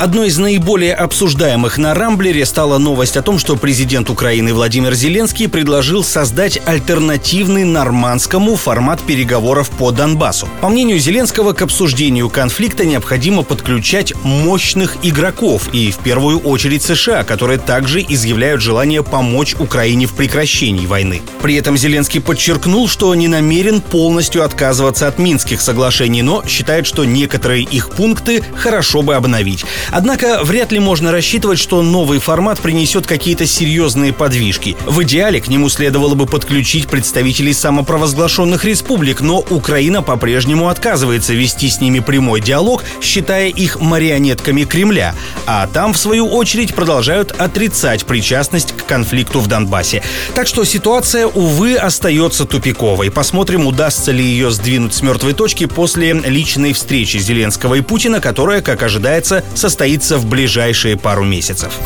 Одной из наиболее обсуждаемых на Рамблере стала новость о том, что президент Украины Владимир Зеленский предложил создать альтернативный нормандскому формат переговоров по Донбассу. По мнению Зеленского, к обсуждению конфликта необходимо подключать мощных игроков, и в первую очередь США, которые также изъявляют желание помочь Украине в прекращении войны. При этом Зеленский подчеркнул, что не намерен полностью отказываться от Минских соглашений, но считает, что некоторые их пункты хорошо бы обновить. Однако вряд ли можно рассчитывать, что новый формат принесет какие-то серьезные подвижки. В идеале к нему следовало бы подключить представителей самопровозглашенных республик, но Украина по-прежнему отказывается вести с ними прямой диалог, считая их марионетками Кремля. А там, в свою очередь, продолжают отрицать причастность к конфликту в Донбассе. Так что ситуация, увы, остается тупиковой. Посмотрим, удастся ли ее сдвинуть с мертвой точки после личной встречи Зеленского и Путина, которая, как ожидается, состоится состоится в ближайшие пару месяцев.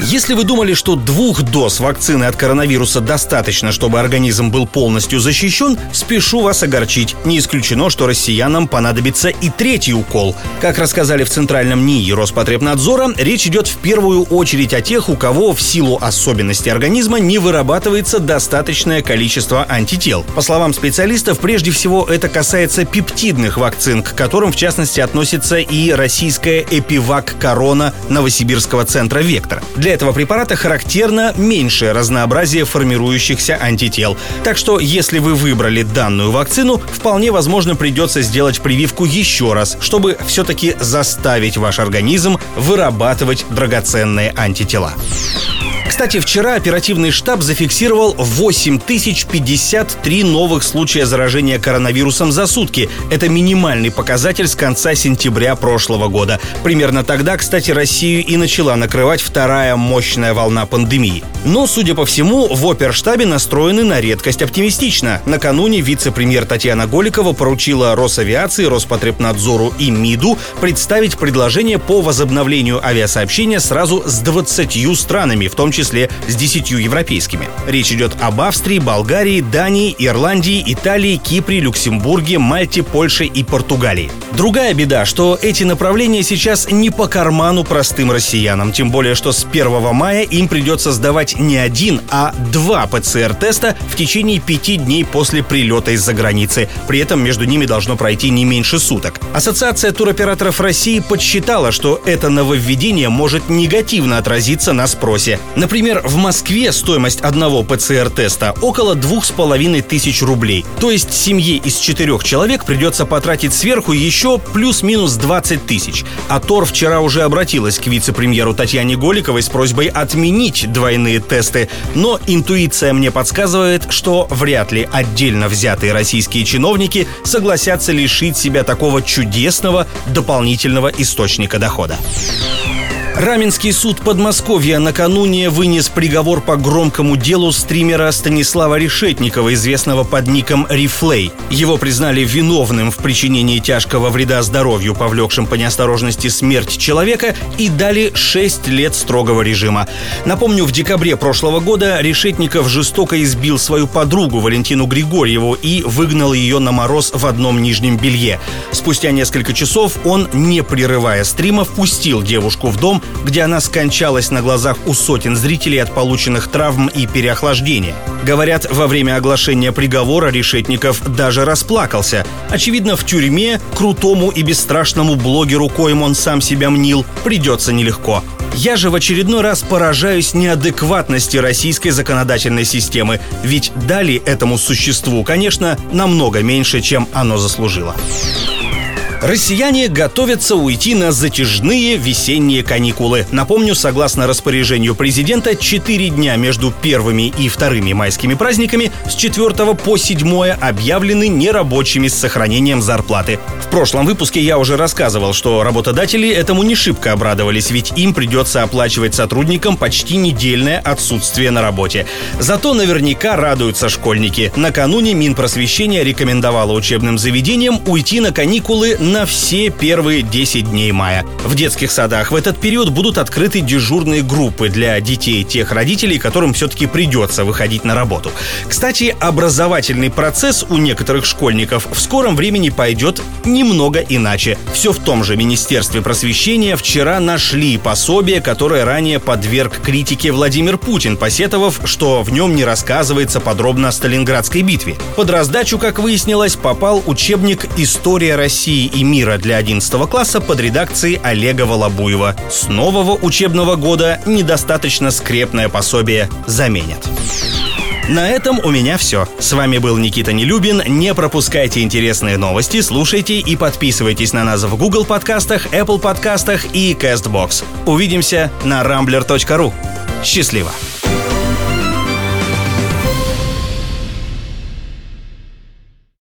Если вы думали, что двух доз вакцины от коронавируса достаточно, чтобы организм был полностью защищен, спешу вас огорчить. Не исключено, что россиянам понадобится и третий укол. Как рассказали в Центральном НИИ Роспотребнадзора, речь идет в первую очередь о тех, у кого в силу особенностей организма не вырабатывается достаточное количество антител. По словам специалистов, прежде всего это касается пептидных вакцин, к которым в частности относится и российская Эпивак Корона Новосибирского центра «Вектор». Для для этого препарата характерно меньшее разнообразие формирующихся антител. Так что, если вы выбрали данную вакцину, вполне возможно придется сделать прививку еще раз, чтобы все-таки заставить ваш организм вырабатывать драгоценные антитела. Кстати, вчера оперативный штаб зафиксировал 8053 новых случая заражения коронавирусом за сутки. Это минимальный показатель с конца сентября прошлого года. Примерно тогда, кстати, Россию и начала накрывать вторая мощная волна пандемии. Но, судя по всему, в оперштабе настроены на редкость оптимистично. Накануне вице-премьер Татьяна Голикова поручила Росавиации, Роспотребнадзору и МИДу представить предложение по возобновлению авиасообщения сразу с 20 странами, в том числе числе с десятью европейскими. Речь идет об Австрии, Болгарии, Дании, Ирландии, Италии, Кипре, Люксембурге, Мальте, Польше и Португалии. Другая беда, что эти направления сейчас не по карману простым россиянам, тем более, что с 1 мая им придется сдавать не один, а два ПЦР-теста в течение пяти дней после прилета из-за границы. При этом между ними должно пройти не меньше суток. Ассоциация туроператоров России подсчитала, что это нововведение может негативно отразиться на спросе. Например, в Москве стоимость одного ПЦР-теста около двух с половиной тысяч рублей. То есть семье из четырех человек придется потратить сверху еще плюс-минус 20 тысяч. А ТОР вчера уже обратилась к вице-премьеру Татьяне Голиковой с просьбой отменить двойные тесты. Но интуиция мне подсказывает, что вряд ли отдельно взятые российские чиновники согласятся лишить себя такого чудесного дополнительного источника дохода. Раменский суд Подмосковья накануне вынес приговор по громкому делу стримера Станислава Решетникова, известного под ником Рифлей. Его признали виновным в причинении тяжкого вреда здоровью, повлекшим по неосторожности смерть человека, и дали 6 лет строгого режима. Напомню, в декабре прошлого года Решетников жестоко избил свою подругу Валентину Григорьеву и выгнал ее на мороз в одном нижнем белье. Спустя несколько часов он, не прерывая стрима, впустил девушку в дом, где она скончалась на глазах у сотен зрителей от полученных травм и переохлаждения. Говорят, во время оглашения приговора Решетников даже расплакался. Очевидно, в тюрьме крутому и бесстрашному блогеру, коим он сам себя мнил, придется нелегко. Я же в очередной раз поражаюсь неадекватности российской законодательной системы, ведь дали этому существу, конечно, намного меньше, чем оно заслужило. Россияне готовятся уйти на затяжные весенние каникулы. Напомню, согласно распоряжению президента, 4 дня между первыми и вторыми майскими праздниками с 4 по 7 объявлены нерабочими с сохранением зарплаты. В прошлом выпуске я уже рассказывал, что работодатели этому не шибко обрадовались, ведь им придется оплачивать сотрудникам почти недельное отсутствие на работе. Зато наверняка радуются школьники. Накануне Минпросвещения рекомендовало учебным заведениям уйти на каникулы на все первые 10 дней мая. В детских садах в этот период будут открыты дежурные группы для детей тех родителей, которым все-таки придется выходить на работу. Кстати, образовательный процесс у некоторых школьников в скором времени пойдет немного иначе. Все в том же Министерстве просвещения вчера нашли пособие, которое ранее подверг критике Владимир Путин, посетовав, что в нем не рассказывается подробно о Сталинградской битве. Под раздачу, как выяснилось, попал учебник «История России и мира» для 11 класса под редакцией Олега Волобуева. С нового учебного года недостаточно скрепное пособие заменят. На этом у меня все. С вами был Никита Нелюбин. Не пропускайте интересные новости, слушайте и подписывайтесь на нас в Google подкастах, Apple подкастах и CastBox. Увидимся на rambler.ru. Счастливо!